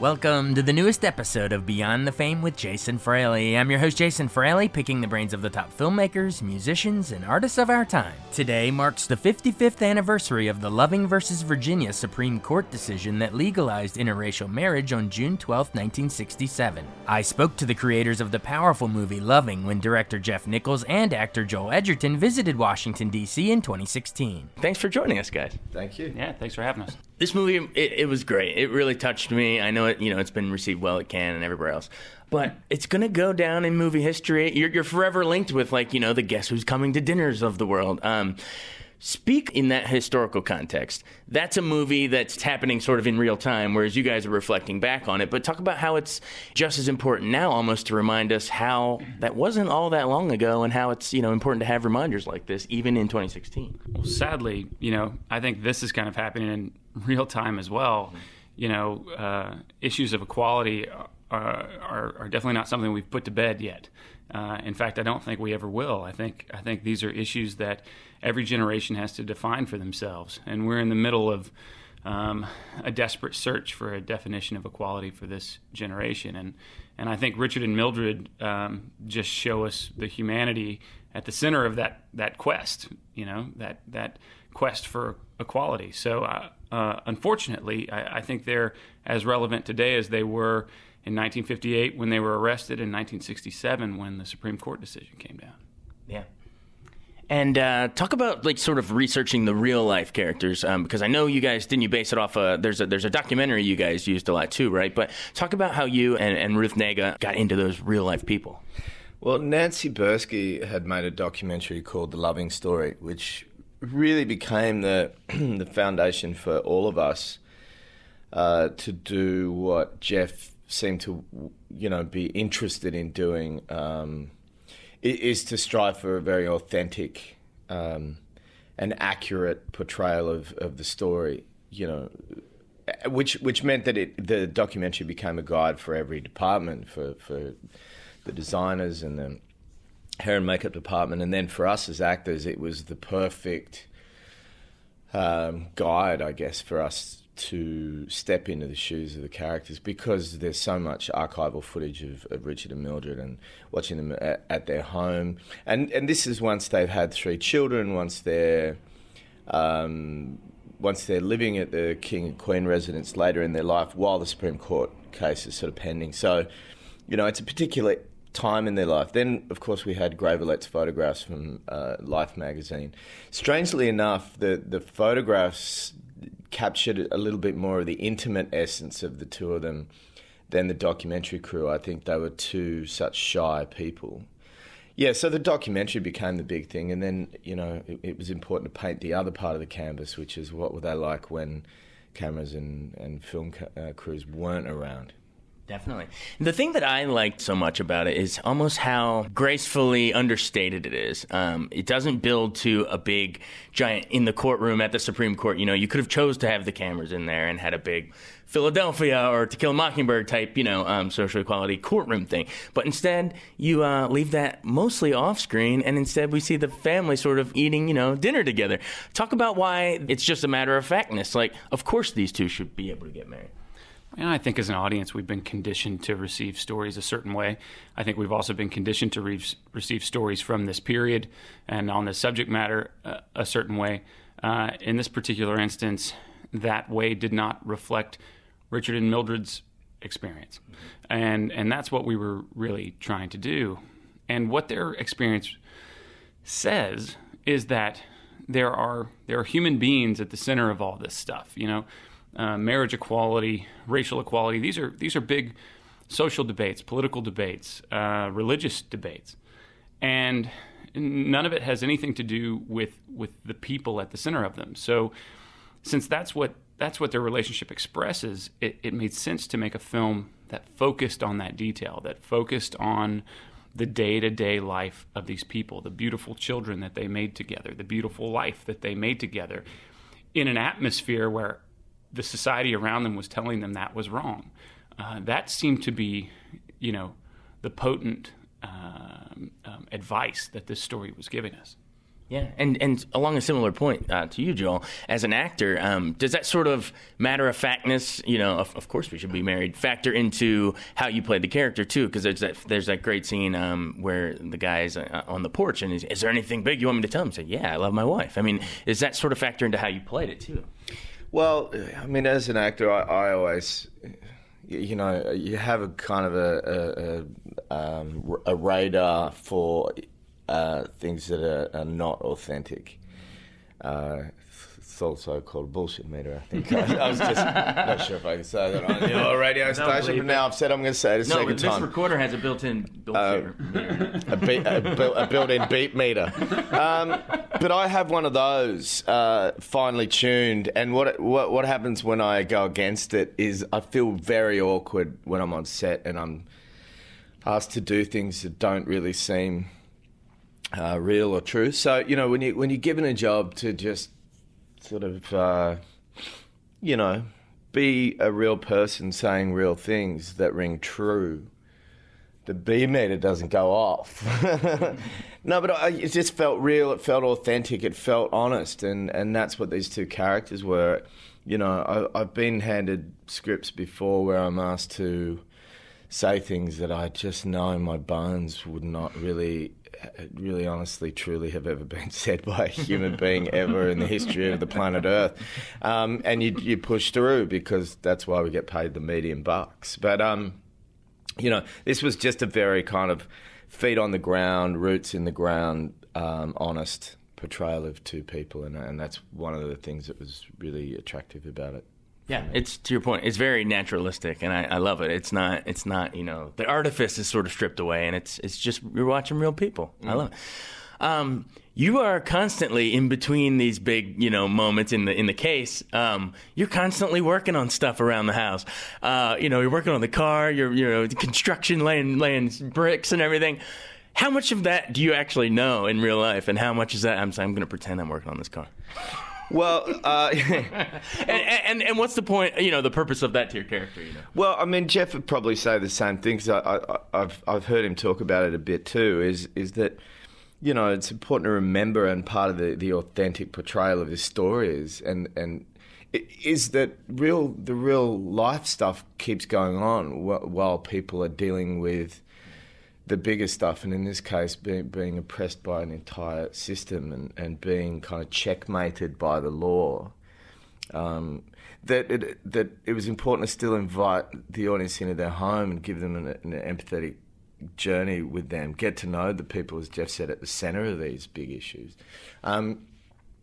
Welcome to the newest episode of Beyond the Fame with Jason Fraley. I'm your host, Jason Fraley, picking the brains of the top filmmakers, musicians, and artists of our time. Today marks the 55th anniversary of the Loving vs. Virginia Supreme Court decision that legalized interracial marriage on June 12, 1967. I spoke to the creators of the powerful movie Loving when director Jeff Nichols and actor Joel Edgerton visited Washington, D.C. in 2016. Thanks for joining us, guys. Thank you. Yeah, thanks for having us. This movie, it, it was great. It really touched me. I know it, you know, it's been received well at Cannes and everywhere else, but it's gonna go down in movie history. You're, you're forever linked with like you know the Guess Who's Coming to Dinners of the world. Um, speak in that historical context. That's a movie that's happening sort of in real time, whereas you guys are reflecting back on it. But talk about how it's just as important now, almost to remind us how that wasn't all that long ago, and how it's you know important to have reminders like this even in 2016. Well, sadly, you know, I think this is kind of happening in real time as well. You know, uh, issues of equality are, are, are, definitely not something we've put to bed yet. Uh, in fact, I don't think we ever will. I think I think these are issues that every generation has to define for themselves, and we're in the middle of um, a desperate search for a definition of equality for this generation. And and I think Richard and Mildred um, just show us the humanity at the center of that that quest. You know that that quest for equality. So, uh, uh, unfortunately, I, I, think they're as relevant today as they were in 1958 when they were arrested, in 1967 when the Supreme Court decision came down. Yeah. And uh, talk about like sort of researching the real life characters um, because I know you guys didn't you base it off a there's a there's a documentary you guys used a lot too right but talk about how you and, and Ruth Negga got into those real life people. Well, Nancy Buirski had made a documentary called The Loving Story, which really became the the foundation for all of us uh, to do what Jeff seemed to, you know, be interested in doing. Um, is to strive for a very authentic um, and accurate portrayal of, of the story. You know, which which meant that it the documentary became a guide for every department for for the designers and the hair and makeup department, and then for us as actors, it was the perfect um, guide, I guess, for us to step into the shoes of the characters because there's so much archival footage of, of Richard and Mildred and watching them at, at, their home, and and this is once they've had three children, once they're um, once they're living at the King and Queen residence later in their life while the Supreme Court case is sort of pending. So, you know, it's a particular time in their life. Then, of course, we had Grey Villet's photographs from uh, Life magazine. Strangely enough, the, the photographs captured a little bit more of the intimate essence of the two of them than the documentary crew. I think they were two such shy people. Yeah, so the documentary became the big thing, and then you know it, it was important to paint the other part of the canvas, which is what were they like when cameras and and film ca- uh, crews weren't around. Definitely. The thing that I liked so much about it is almost how gracefully understated it is. Um, it doesn't build to a big giant in the courtroom at the Supreme Court. You know, you could have chose to have the cameras in there and had a big Philadelphia or To Kill a Mockingbird type, you know, um, social equality courtroom thing. But instead, you uh, leave that mostly off screen, and instead we see the family sort of eating, you know, dinner together. Talk about why it's just a matter of factness. Like, of course, these two should be able to get married. And I think as an audience, we've been conditioned to receive stories a certain way. I think we've also been conditioned to re- receive stories from this period and on this subject matter uh, a certain way. Uh, in this particular instance, that way did not reflect Richard and Mildred's experience. And, and that's what we were really trying to do. And what their experience says is that there are there are human beings at the center of all this stuff. You know, uh, marriage equality, racial equality. These are these are big social debates, political debates, uh, religious debates, and none of it has anything to do with with the people at the center of them. So, since that's what that's what their relationship expresses, it, it made sense to make a film that focused on that detail, that focused on the day to day life of these people, the beautiful children that they made together, the beautiful life that they made together, in an atmosphere where the society around them was telling them that was wrong. Uh, that seemed to be, you know, the potent um, um, advice that this story was giving us. Yeah, and and along a similar point uh, to you, Joel, as an actor, um, does that sort of matter of factness, you know, of, of, course we should be married, factor into how you played the character too? Because there's that there's that great scene um, where the guy's uh, on the porch and is, is there anything big you want me to tell him? Say, yeah, I love my wife. I mean, does that sort of factor into how you played it too? Well, I mean, as an actor, I, I always you know, you have a kind of a, a, um, a radar for uh, things that are, are, not authentic. Uh, it's also called bullshit meter. I think I, I, was just not sure if I can say that on your radio station, but now I've said I'm going to say it a no, second this time. this recorder has a built-in bullshit uh, a, beat, a, built-in beat meter. Um, but I have one of those uh, finely tuned, and what, what what happens when I go against it is I feel very awkward when I'm on set and I'm asked to do things that don't really seem uh, real or true. So you know when you when you're given a job to just sort of, uh, you know, be a real person saying real things that ring true. The B meter doesn't go off. no, but I, it just felt real. It felt authentic. It felt honest, and, and that's what these two characters were. You know, I, I've been handed scripts before where I'm asked to say things that I just know in my bones would not really really honestly, truly have ever been said by a human being ever in the history of the planet Earth. Um, and you, you push through because that's why we get paid the medium bucks. But, um, you know, this was just a very kind of feet on the ground, roots in the ground, um, honest portrayal of two people. And, and that's one of the things that was really attractive about it. Yeah, it's to your point. It's very naturalistic, and I, I, love it. It's not. It's not. You know, the artifice is sort of stripped away, and it's it's just you're watching real people. Mm. I love it. Um, you are constantly in between these big, you know, moments in the in the case. Um, you're constantly working on stuff around the house. Uh, you know, you're working on the car. You're you know construction, laying laying bricks and everything. How much of that do you actually know in real life, and how much is that? I'm I'm going to pretend I'm working on this car. Well, uh, and, and, and what's the point? You know, the purpose of that to your character. You know. Well, I mean, Jeff would probably say the same things. I, have I've heard him talk about it a bit too. Is is that you know it's important to remember, and part of the, the authentic portrayal of his story is and and is that real the real life stuff keeps going on while people are dealing with the bigger stuff, and in this case, being, being oppressed by an entire system and, and being kind of checkmated by the law, um, that it, that it was important to still invite the audience into their home and give them an, an empathetic journey with them, get to know the people, as Jeff said, at the centre of these big issues. Um,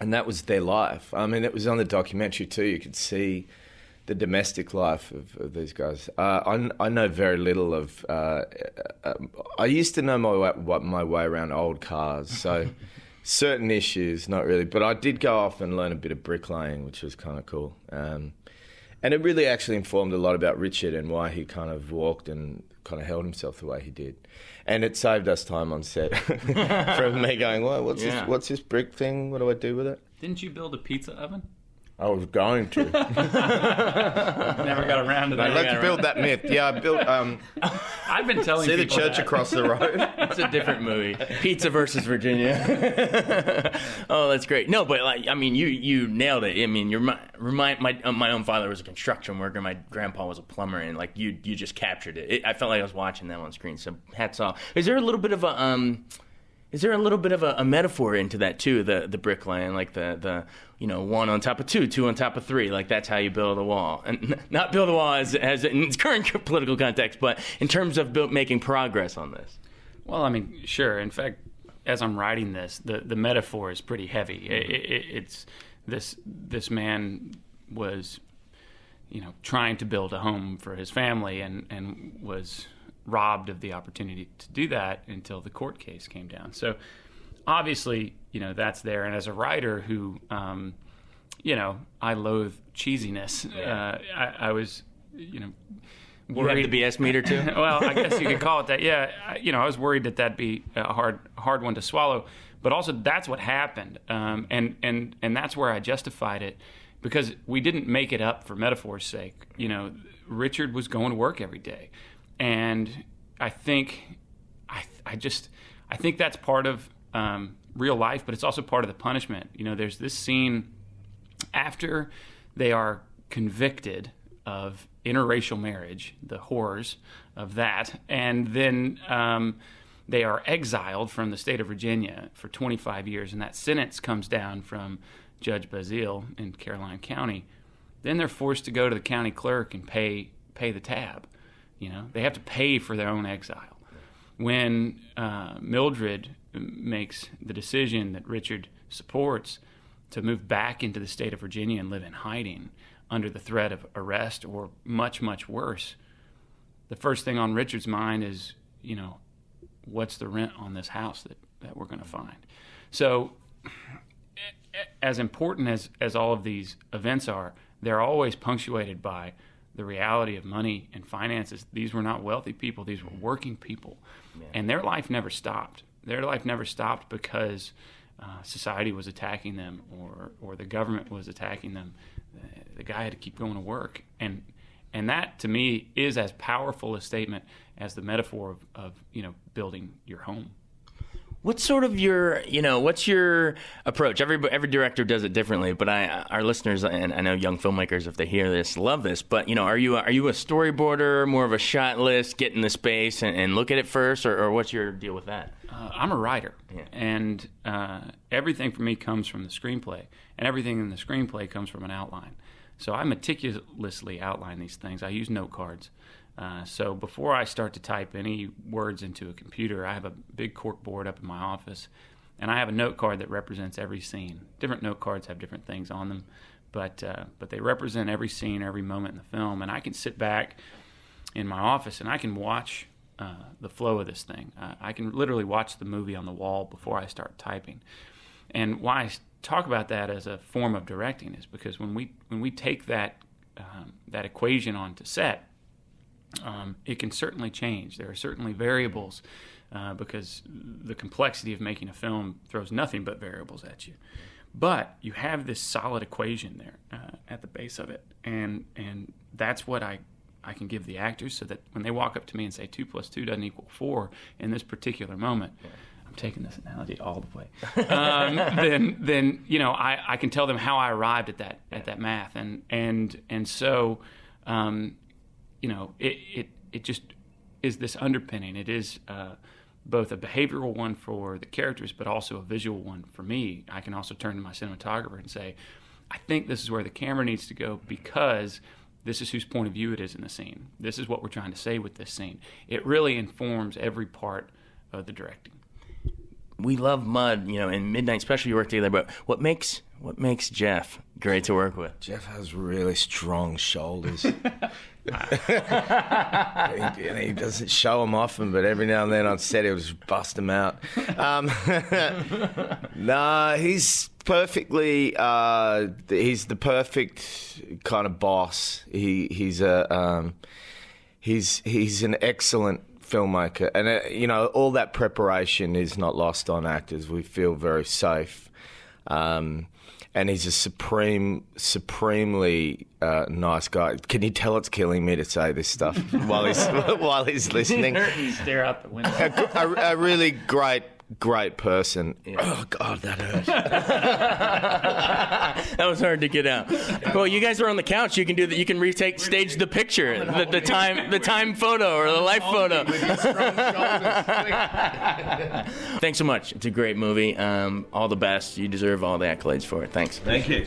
and that was their life. I mean, it was on the documentary too. You could see the domestic life of, of these guys. Uh, I, I, know very little of. Uh, uh, I used to know my way, my way around old cars, so certain issues, not really. But I did go off and learn a bit of bricklaying, which was kind of cool. Um, and it really actually informed a lot about Richard and why he kind of walked and kind of held himself the way he did. And it saved us time on set from me going, well, what's yeah. this? What's this brick thing? What do I do with it? Didn't you build a pizza oven? I was going to. Never got around to that. let's build that myth. Yeah, I built. Um, I've been telling you. see the church that. across the road. it's a different movie. Pizza versus Virginia. oh, that's great. No, but like, I mean, you you nailed it. I mean, you're my remind my uh, my own father was a construction worker. My grandpa was a plumber, and like you you just captured it. it I felt like I was watching that on screen. So hats off. Is there a little bit of a um? Is there a little bit of a, a, metaphor into that too? The the bricklaying, like the the you know one on top of two, two on top of three, like that's how you build a wall, and not build a wall as as in its current political context, but in terms of build, making progress on this. Well, I mean, sure. In fact, as I'm writing this, the the metaphor is pretty heavy. It, mm-hmm. it, it's this this man was, you know, trying to build a home for his family and and was robbed of the opportunity to do that until the court case came down. So obviously, you know, that's there. And as a writer who, um, you know, I loathe cheesiness. Uh, I, I was, you know worried. You the BS meter too. well, I guess you could call it that. Yeah, I, you know, I was worried that that'd be a hard, hard one to swallow. But also, that's what happened, um, and and and that's where I justified it because we didn't make it up for metaphor's sake. You know, Richard was going to work every day, and I think, I I just I think that's part of um, real life, but it's also part of the punishment. You know, there's this scene after they are convicted of interracial marriage, the horrors of that, and then um, they are exiled from the state of Virginia for 25 years, and that sentence comes down from Judge Bazile in Caroline County. Then they're forced to go to the county clerk and pay pay the tab. You know, they have to pay for their own exile. When uh, Mildred makes the decision that Richard supports to move back into the state of Virginia and live in hiding, under the threat of arrest or much, much worse, the first thing on Richard's mind is, you know, what's the rent on this house that, that we're going to find? So, as important as, as all of these events are, they're always punctuated by the reality of money and finances. These were not wealthy people, these were working people. Yeah. And their life never stopped. Their life never stopped because uh, society was attacking them or, or the government was attacking them the guy had to keep going to work, and and that to me is as powerful a statement as the metaphor of, of you know building your home. What's sort of your, you know, what's your approach? Every every director does it differently, but I, our listeners, and I know young filmmakers, if they hear this, love this. But you know, are you are you a storyboarder, more of a shot list, get in the space and, and look at it first, or, or, what's your deal with that? Uh, I'm a writer, yeah. and uh, everything for me comes from the screenplay, and everything in the screenplay comes from an outline. So I meticulously outline these things. I use note cards. Uh, so before I start to type any words into a computer, I have a big cork board up in my office, and I have a note card that represents every scene. Different note cards have different things on them, but uh, but they represent every scene, every moment in the film, and I can sit back in my office and I can watch uh, the flow of this thing. Uh, I can literally watch the movie on the wall before I start typing. And why I talk about that as a form of directing is because when we when we take that um, that equation onto set, um, it can certainly change. There are certainly variables uh, because the complexity of making a film throws nothing but variables at you. But you have this solid equation there uh, at the base of it, and and that's what I I can give the actors so that when they walk up to me and say two plus two doesn't equal four in this particular moment. I'm taking this analogy all the way. Um, then, then you know, I, I can tell them how I arrived at that at that math, and and and so, um, you know, it, it it just is this underpinning. It is uh, both a behavioral one for the characters, but also a visual one for me. I can also turn to my cinematographer and say, I think this is where the camera needs to go because this is whose point of view it is in the scene. This is what we're trying to say with this scene. It really informs every part of the directing we love Mud, you know, and Midnight Special you work together. But what makes what makes Jeff great to work with? Jeff has really strong shoulders. he, he, doesn't show them often, but every now and then on set he'll just bust them out. Um, nah, he's perfectly. Uh, he's the perfect kind of boss. He he's a. Um, he's he's an excellent filmmaker, and uh, you know all that preparation is not lost on actors. We feel very safe, um, and he's a supreme, supremely uh, nice guy. Can you tell it's killing me to say this stuff while he's while he's listening? Stare out the window. A, a, a really great great person. Yeah. Oh God, that hurt. that was hard to get out. Well, you guys are on the couch. You can do that. You can retake stage the picture, the, the time, the time photo or the life photo. Thanks so much. It's a great movie. Um, all the best. You deserve all the accolades for it. Thanks. Thank you.